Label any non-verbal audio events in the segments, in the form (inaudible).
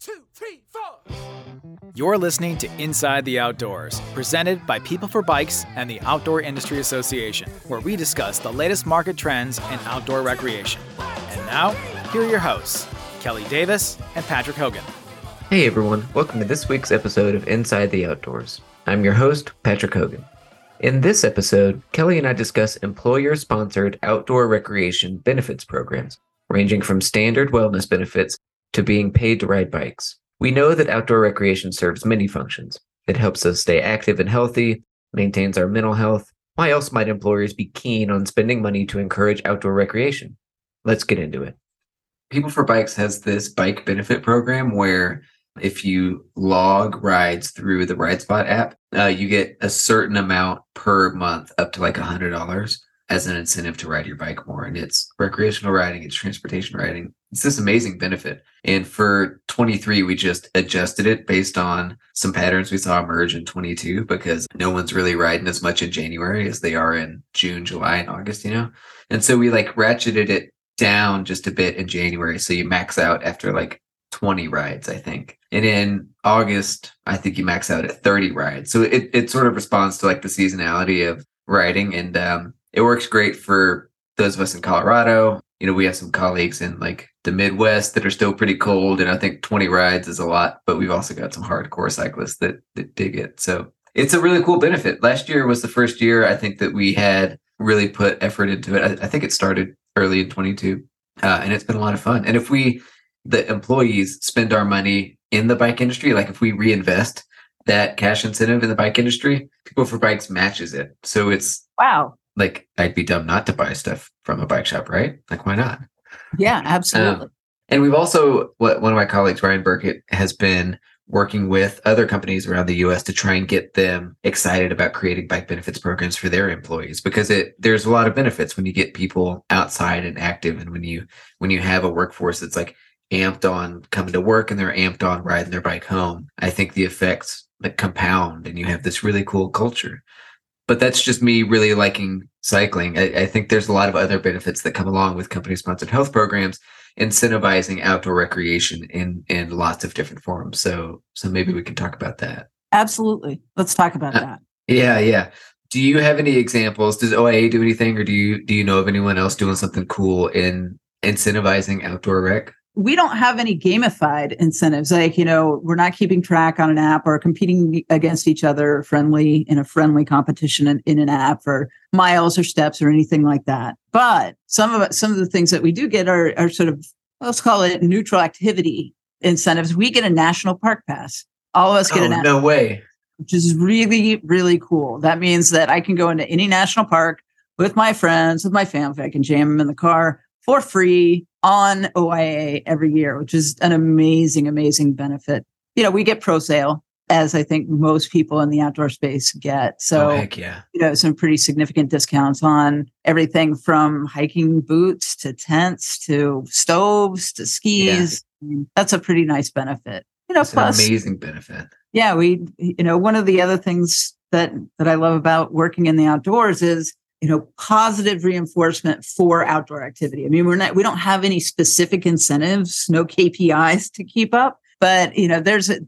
two, three, four. You're listening to Inside the Outdoors, presented by People for Bikes and the Outdoor Industry Association, where we discuss the latest market trends in outdoor recreation. And now, here are your hosts, Kelly Davis and Patrick Hogan. Hey everyone, welcome to this week's episode of Inside the Outdoors. I'm your host, Patrick Hogan. In this episode, Kelly and I discuss employer sponsored outdoor recreation benefits programs, ranging from standard wellness benefits to being paid to ride bikes. We know that outdoor recreation serves many functions. It helps us stay active and healthy, maintains our mental health. Why else might employers be keen on spending money to encourage outdoor recreation? Let's get into it. People for Bikes has this bike benefit program where if you log rides through the RideSpot app, uh, you get a certain amount per month, up to like a hundred dollars, as an incentive to ride your bike more. And it's recreational riding, it's transportation riding. It's this amazing benefit. And for 23, we just adjusted it based on some patterns we saw emerge in 22 because no one's really riding as much in January as they are in June, July, and August, you know? And so we like ratcheted it down just a bit in January. So you max out after like 20 rides, I think. And in August, I think you max out at 30 rides. So it, it sort of responds to like the seasonality of riding. And um, it works great for those of us in Colorado. You know, we have some colleagues in like the Midwest that are still pretty cold. And I think 20 rides is a lot, but we've also got some hardcore cyclists that, that dig it. So it's a really cool benefit. Last year was the first year I think that we had really put effort into it. I, I think it started early in 22. Uh, and it's been a lot of fun. And if we the employees spend our money in the bike industry, like if we reinvest that cash incentive in the bike industry, People for Bikes matches it. So it's wow. Like I'd be dumb not to buy stuff from a bike shop, right? Like why not? Yeah, absolutely. Um, and we've also what one of my colleagues, Ryan Burkett, has been working with other companies around the US to try and get them excited about creating bike benefits programs for their employees because it there's a lot of benefits when you get people outside and active and when you when you have a workforce that's like amped on coming to work and they're amped on riding their bike home, I think the effects that compound and you have this really cool culture. But that's just me really liking cycling. I, I think there's a lot of other benefits that come along with company sponsored health programs, incentivizing outdoor recreation in in lots of different forms. So so maybe we can talk about that. Absolutely. Let's talk about uh, that. Yeah, yeah. Do you have any examples? Does OIA do anything or do you do you know of anyone else doing something cool in incentivizing outdoor rec? We don't have any gamified incentives. Like you know we're not keeping track on an app or competing against each other friendly in a friendly competition in, in an app for miles or steps or anything like that. But some of some of the things that we do get are, are sort of let's call it neutral activity incentives. We get a national park pass. All of us get oh, a no way. which is really really cool. That means that i can go into any national park with my friends with my family i can jam them in the car for free on OIA every year, which is an amazing, amazing benefit. You know, we get pro sale as I think most people in the outdoor space get. So, oh, yeah. you know, some pretty significant discounts on everything from hiking boots to tents to stoves to skis. Yeah. that's a pretty nice benefit. You know, that's plus amazing benefit. Yeah, we you know, one of the other things that that I love about working in the outdoors is you know positive reinforcement for outdoor activity. I mean we're not we don't have any specific incentives no kpis to keep up but you know there's a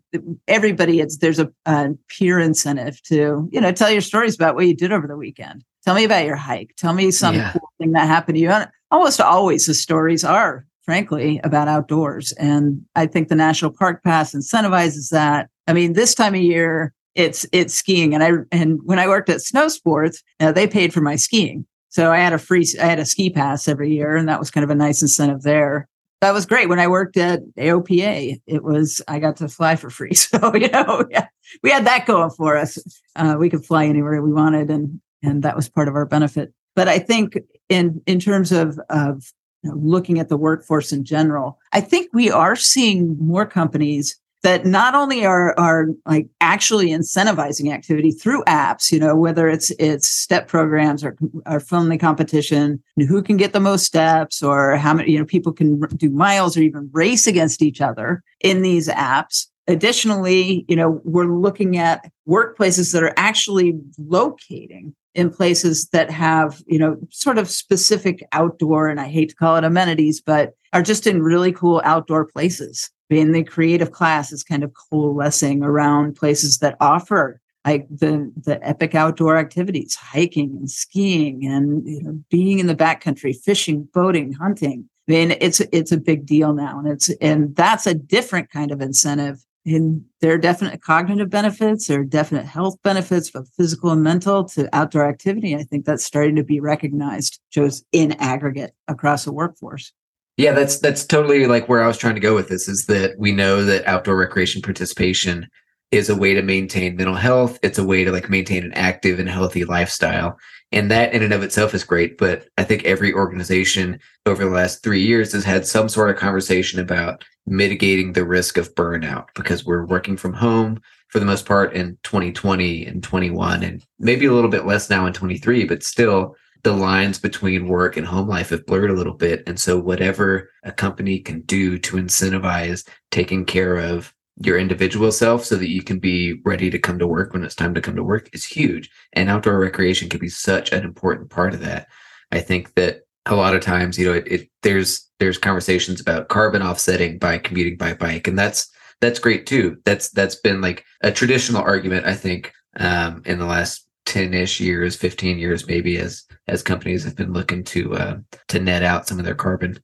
everybody it's there's a, a peer incentive to you know tell your stories about what you did over the weekend. Tell me about your hike. Tell me some yeah. cool thing that happened to you. And almost always the stories are frankly about outdoors. And i think the national park pass incentivizes that. I mean this time of year it's it's skiing. And i and when i worked at snow sports uh, they paid for my skiing. So i had a free i had a ski pass every year and that was kind of a nice incentive there. That was great. When i worked at aopa it was i got to fly for free. (laughs) So you know (laughs) yeah, we had that going for us. Uh, we could fly anywhere we wanted and and that was part of our benefit. But i think in in terms of of you know, looking at the workforce in general i think we are seeing more companies that not only are are like actually incentivizing activity through apps, you know, whether it's it's step programs or or friendly competition, who can get the most steps, or how many you know people can do miles or even race against each other in these apps. Additionally, you know, we're looking at workplaces that are actually locating in places that have, you know, sort of specific outdoor, and I hate to call it amenities, but are just in really cool outdoor places being the creative class is kind of coalescing around places that offer like the the epic outdoor activities, hiking and skiing, and you know, being in the backcountry, fishing, boating, hunting. I mean, it's it's a big deal now, and it's and that's a different kind of incentive. And there are definite cognitive benefits, there are definite health benefits, both physical and mental, to outdoor activity. I think that's starting to be recognized, just in aggregate across the workforce. Yeah, that's that's totally like where I was trying to go with this. Is that we know that outdoor recreation participation is a way to maintain mental health. It's a way to like maintain an active and healthy lifestyle. And that in and of itself is great. But I think every organization over the last three years has had some sort of conversation about mitigating the risk of burnout because we're working from home for the most part in 2020 and 21 and maybe a little bit less now in 23 but still the lines between work and home life have blurred a little bit and so whatever a company can do to incentivize taking care of your individual self so that you can be ready to come to work when it's time to come to work is huge. And outdoor recreation can be such an important part of that. I think that a lot of times, you know, it, it there's there's conversations about carbon offsetting by commuting by bike, and that's that's great too. That's that's been like a traditional argument, I think, um, in the last 10-ish years 15 years maybe as as companies have been looking to uh, to net out some of their carbon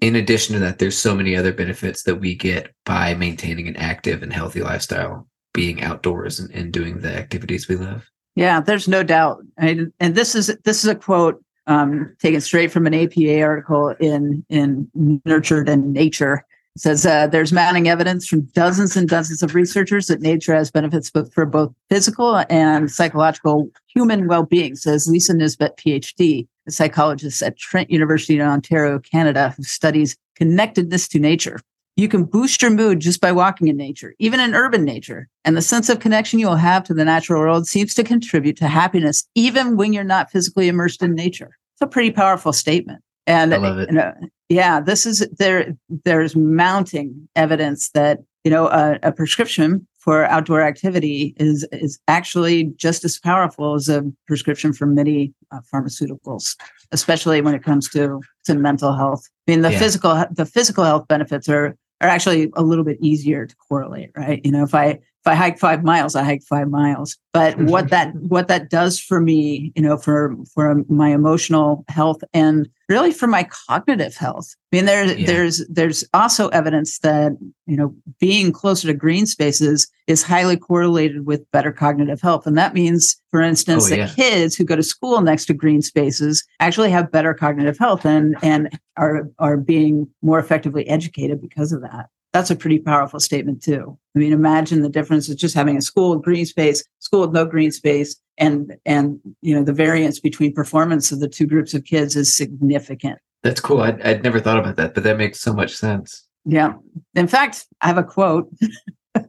in addition to that, there's so many other benefits that we get by maintaining an active and healthy lifestyle, being outdoors and, and doing the activities we love. Yeah, there's no doubt. and this is this is a quote um, taken straight from an APA article in in Nurtured and Nature. It says uh, there's mounting evidence from dozens and dozens of researchers that nature has benefits for both physical and psychological human well-being. Says Lisa Nisbet, PhD a psychologist at Trent University in Ontario, Canada, who studies connectedness to nature. You can boost your mood just by walking in nature, even in urban nature. And the sense of connection you will have to the natural world seems to contribute to happiness, even when you're not physically immersed in nature. It's a pretty powerful statement. And I love it. You know, yeah, this is there. There's mounting evidence that you know a, a prescription for outdoor activity is is actually just as powerful as a prescription for many uh, pharmaceuticals, especially when it comes to to mental health. I mean, the yeah. physical the physical health benefits are are actually a little bit easier to correlate, right? You know, if I if I hike five miles, I hike five miles. But mm-hmm. what that what that does for me, you know, for for my emotional health and really for my cognitive health. I mean, there's yeah. there's there's also evidence that you know being closer to green spaces is highly correlated with better cognitive health, and that means, for instance, oh, that kids who go to school next to green spaces actually have better cognitive health and and are are being more effectively educated because of that that's a pretty powerful statement too. I mean, imagine the difference of just having a school with green space, school with no green space, and and you know the variance between performance of the two groups of kids is significant. That's cool. I'd, I'd never thought about that, but that makes so much sense. Yeah. In fact, I have a quote.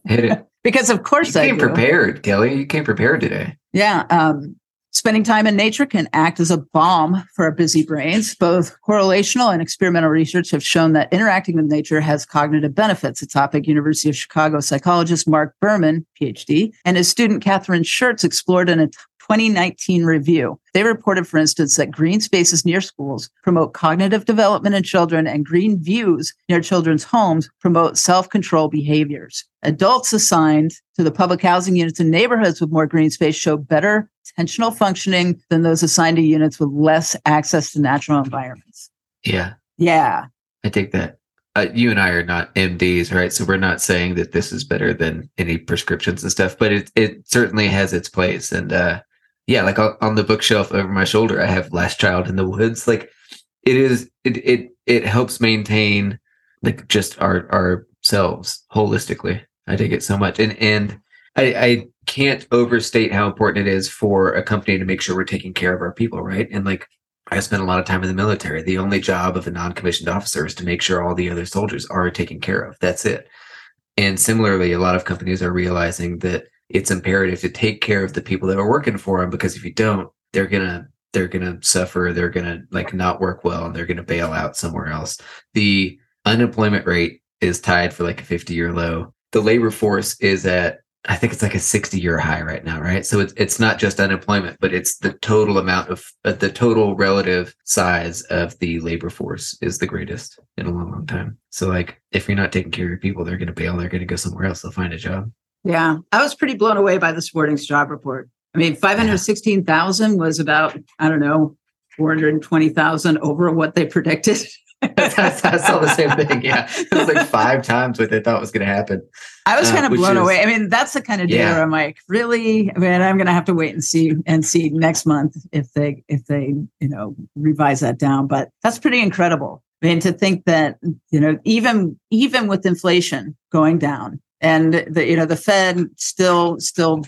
Hit it. (laughs) because of course you I came do. prepared, Kelly. You came prepared today. Yeah. Um, Spending time in nature can act as a balm for our busy brains. Both correlational and experimental research have shown that interacting with nature has cognitive benefits. A topic University of Chicago psychologist Marc Berman, PhD, and his student Kathryn Schertz explored in a 2019 review. They reported, for instance, that green spaces near schools promote cognitive development in children and green views near children's homes promote self control behaviors. Adults assigned to the public housing units in neighborhoods with more green space show better attentional functioning than those assigned to units with less access to natural environments. Yeah. Yeah. I take that. Uh, you and I are not MDs, right? So we're not saying that this is better than any prescriptions and stuff, but it it certainly has its place. And uh, yeah, like on the bookshelf over my shoulder, I have Last Child in the Woods. Like it is, it it it helps maintain like just our ourselves holistically. I take it so much, and and I, I can't overstate how important it is for a company to make sure we're taking care of our people, right? And like I spent a lot of time in the military. The only job of a non-commissioned officer is to make sure all the other soldiers are taken care of. That's it. And similarly, a lot of companies are realizing that it's imperative to take care of the people that are working for them because if you don't, they're gonna they're gonna suffer. They're gonna like not work well, and they're gonna bail out somewhere else. The unemployment rate is tied for like a 50 year low. The labor force is at I think it's like a 60 year high right now, right? So it's it's not just unemployment, but it's the total amount of uh, the total relative size of the labor force is the greatest in a long, long time. So like if you're not taking care of your people, they're going to bail. They're going to go somewhere else. They'll find a job. Yeah, I was pretty blown away by the Sporting's job report. I mean, 516,000 was about, I don't know, 420,000 over what they predicted. (laughs) I saw the same thing. Yeah. It was like five times what they thought was going to happen. I was Uh, kind of which blown is- away. I mean, that's the kind of data Yeah. where I'm like, really? I mean, I'm going to have to wait and see and see next month if they if they you know revise that down. But that's pretty incredible. I mean, to think that you know even even with inflation going down and the you know the Fed still still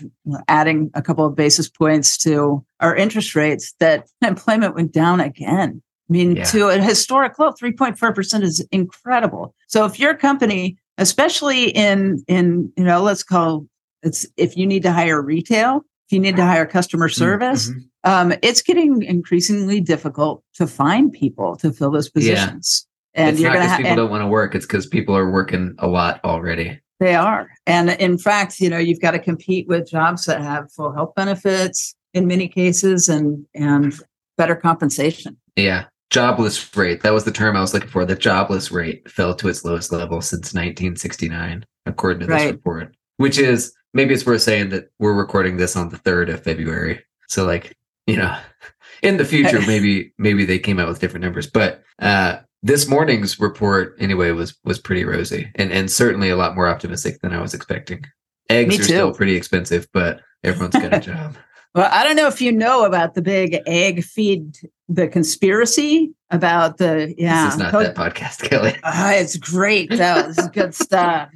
adding a couple of basis points to our interest rates, that employment went down again. I mean, Yeah. to a historic low, 3.4% is incredible. So if you're company, especially in in you know, let's call it's if you need to hire retail, if you need to hire customer service, Mhm. um, it's getting increasingly difficult to find people to fill those Yeah. positions. And it's you're not because have people don't want to work. It's because people are working a lot already. They are. And in fact, you know, you've got to compete with jobs that have full health benefits in many cases and and better compensation. Yeah. Jobless rate. That was the term I was looking for. The jobless rate fell to its lowest level since 1969, according to this Right. report, which is maybe it's worth saying that we're recording this on the 3rd of February. So, like, you know, (laughs) in the future, (laughs) maybe, maybe they came out with different numbers, but, uh, this morning's report anyway was was pretty rosy and and certainly a lot more optimistic than I was expecting. Eggs are still pretty expensive, but everyone's got a (laughs) job. Well, I don't know if you know about the big egg feed, the conspiracy about the yeah. This is not that podcast, Kelly. (laughs) Ah, it's great though. This is good stuff.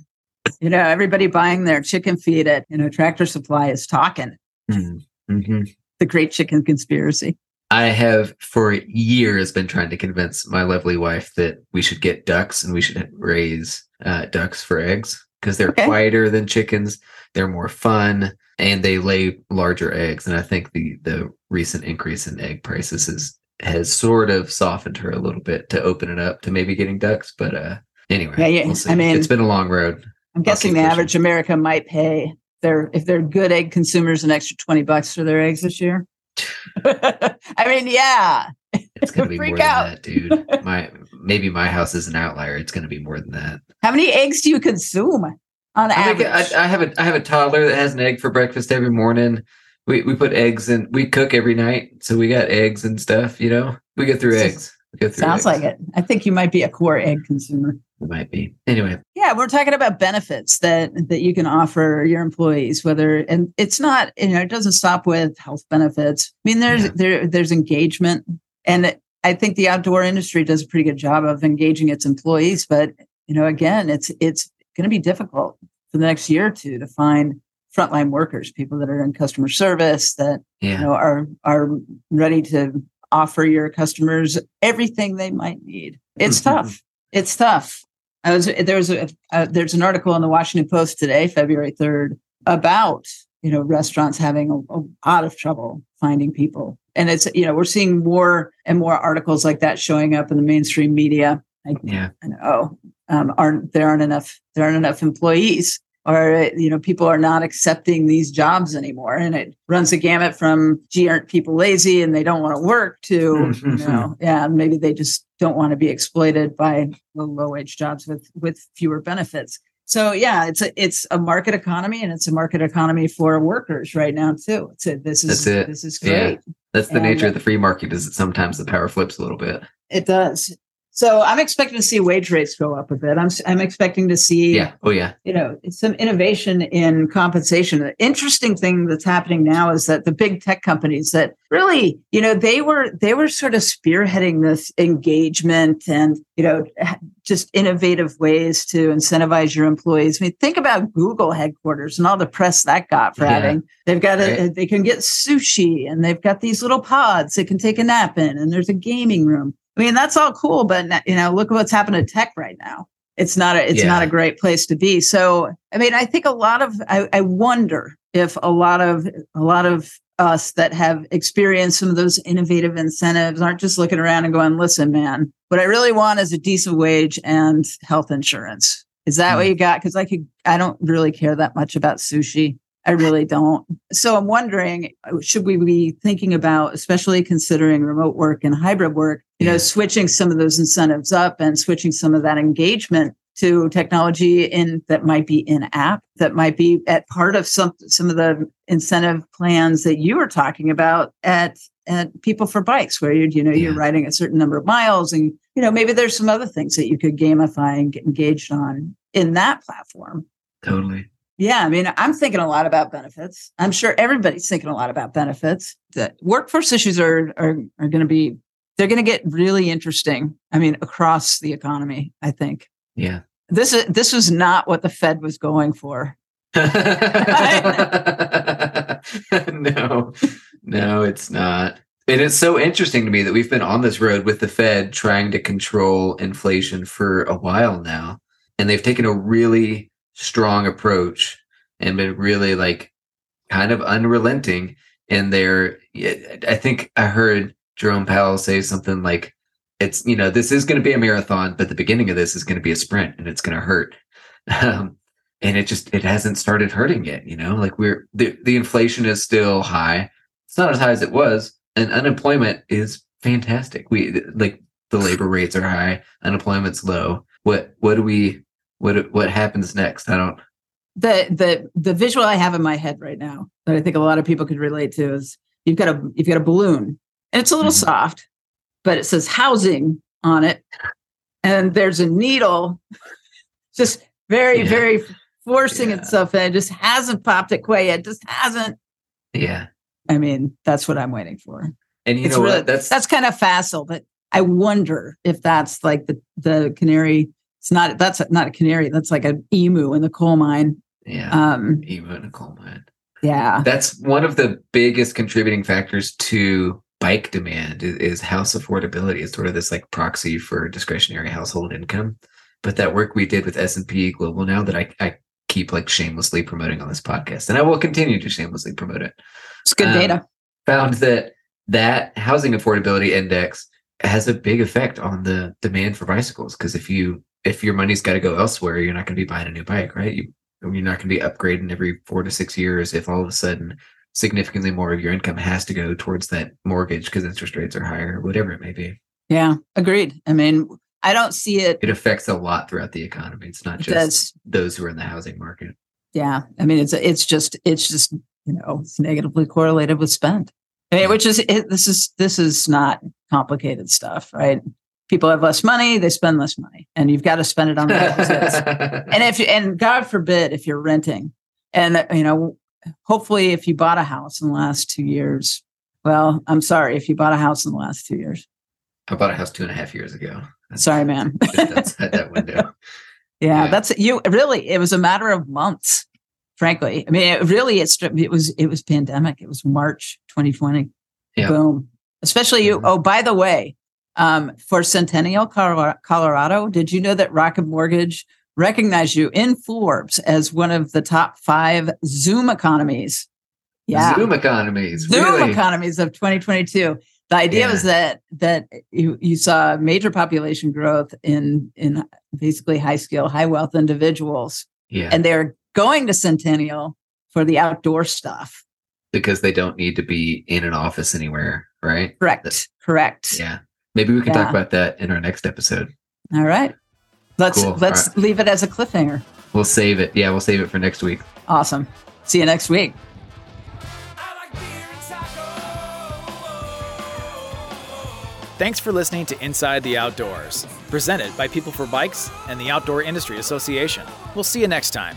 You know, everybody buying their chicken feed at you know Tractor Supply is talking Mm-hmm. the great chicken conspiracy. I have for years been trying to convince my lovely wife that we should get ducks and we should raise uh, ducks for eggs because they're Okay. quieter than chickens. They're more fun and they lay larger eggs. And I think the the recent increase in egg prices has has sort of softened her a little bit to open it up to maybe getting ducks. But uh, anyway, Yeah, yeah. we'll. I mean- it's been a long road. I'm guessing the pushing. average American might pay their if they're good egg consumers an extra 20 bucks for their eggs this year. (laughs) I mean, yeah. It's gonna (laughs) be Freak more out. than that, dude. My maybe my house is an outlier. It's gonna be more than that. How many eggs do you consume on I, average? make, I, I have a I have a toddler that has an egg for breakfast every morning. We we put eggs in. We cook every night, so we got eggs and stuff. You know, we go through So- eggs. We go through Sounds eggs. like it. I think you might be a core egg consumer. It might be. Anyway, Yeah, we're talking about benefits that that you can offer your employees, whether and it's not, you know, it doesn't stop with health benefits. I mean, there's Yeah. there there's engagement. And I think the outdoor industry does a pretty good job of engaging its employees, but you know, again, it's it's gonna be difficult for the next year or two to find frontline workers, people that are in customer service that yeah, you know are are ready to offer your customers everything they might need. It's mm-hmm. tough. It's tough. I was there was a uh, there's an article in the Washington Post today, February third, about you know restaurants having a, a lot of trouble finding people, and it's you know we're seeing more and more articles like that showing up in the mainstream media. I, yeah, and oh, um, aren't there aren't enough there aren't enough employees, or you know people are not accepting these jobs anymore, and it runs the gamut from gee, aren't people lazy and they don't want to work to you know mm-hmm. yeah maybe they just don't want to be exploited by the low wage jobs with with fewer benefits. So yeah, it's a it's a market economy and it's a market economy for workers right now too. A, this is this is Yeah. great. that's the And, nature of the free market. Is that sometimes the power flips a little bit. It does. So I'm expecting to see wage rates go up a bit. I'm I'm expecting to see Yeah. Oh yeah. you know some innovation in compensation the interesting thing that's happening now is that the big tech companies that really you know they were they were sort of spearheading this engagement and you know just innovative ways to incentivize your employees i mean think about google headquarters and all the press that got for Yeah. having they've got a, Right. they can get sushi and they've got these little pods they can take a nap in and there's a gaming room i mean that's all cool but you know look at what's happened to tech right now. It's not a it's not a great place to be. So i mean i think a lot of I, I wonder if a lot of a lot of us that have experienced some of those innovative incentives aren't just looking around and going listen man what i really want is a decent wage and health insurance. Is that what hmm. you got? Because I could, I don't really care that much about sushi. I really don't. So I'm wondering, should we be thinking about, especially considering remote work and hybrid work, you know, switching some of those incentives up and switching some of that engagement to technology in that might be in app, that might be at part of some some of the incentive plans that you were talking about at at People for Bikes, where you you know you're riding a certain number of miles, and you know maybe there's some other things that you could gamify and get engaged on in that platform. Totally. Yeah, I mean, I'm thinking a lot about benefits. I'm sure everybody's thinking a lot about benefits. The workforce issues are are are going to be they're going to get really interesting. I mean, across the economy. I think Yeah. this is this was not what the Fed was going for. (laughs) no, no, it's not. And it's so interesting to me that we've been on this road with the Fed trying to control inflation for a while now. And they've taken a really strong approach and been really like kind of unrelenting in their. I think I heard Jerome Powell say something like, it's, you know, this is going to be a marathon, but the beginning of this is going to be a sprint and it's going to hurt. (laughs) Um, and it just it hasn't started hurting yet you know like we're the, the inflation is still high it's not as high as it was and unemployment is fantastic we like the labor rates are high unemployment's low what what do we what what happens next i don't The the the visual I have in my head right now that I think a lot of people could relate to is you've got a you've got a balloon and it's a little Mhm. soft, but it says housing on it, and there's a needle (laughs) just very Yeah. very forcing Yeah. itself in. It just hasn't popped it quite yet. Just hasn't. yeah I mean, that's what I'm waiting for. and you it's know really what that's that's kind of facile, but I wonder if that's like the the canary. It's not that's not a canary. That's like an emu in the coal mine. yeah Um, even a coal mine yeah, that's one of the biggest contributing factors to bike demand is, house affordability it's sort of this like proxy for discretionary household income but that work we did with s&p global now that i, I keep like shamelessly promoting on this podcast and i will continue to shamelessly promote it it's good Um, data. found that that housing affordability index has a big effect on the demand for bicycles because if you if your money's got to go elsewhere you're not going to be buying a new bike right you you're not going to be upgrading every four to six years if all of a sudden significantly more of your income has to go towards that mortgage because interest rates are higher whatever it may be Yeah, agreed. I mean, I don't see it. it affects a lot throughout the economy it's not just does. those who are in the housing market Yeah, I mean, it's it's just it's just you know it's negatively correlated with spend. I mean, which is it, this is this is not complicated stuff, right? People have less money, they spend less money, and you've got to spend it on the (laughs) and if you and God forbid if you're renting, and you know, hopefully if you bought a house in the last two years, well, I'm sorry if you bought a house in the last two years. i bought a house two and a half years ago That's Sorry, man. just outside (laughs) that window Yeah, Yeah. that's you. Really, it was a matter of months. Frankly, I mean, it really, it's it was it was pandemic. It was March 2020. Yeah. Boom. Especially you. Mhm. Oh, by the way, um, for Centennial, Colorado, did you know that Rocket Mortgage recognized you in Forbes as one of the top five Zoom economies? Yeah, zoom economies Zoom really economies of 2022. The idea Yeah. was that that you, you saw major population growth in in basically high skill, high wealth individuals, yeah and they're going to Centennial for the outdoor stuff. because they don't need to be in an office anywhere, right? Correct. Correct. Yeah. Maybe we can Yeah. talk about that in our next episode. All right. Let's Cool. let's All leave it as a cliffhanger. We'll save it. Yeah, we'll save it for next week. Awesome. See you next week. Thanks for listening to Inside the Outdoors, presented by People for Bikes and the Outdoor Industry Association. We'll see you next time.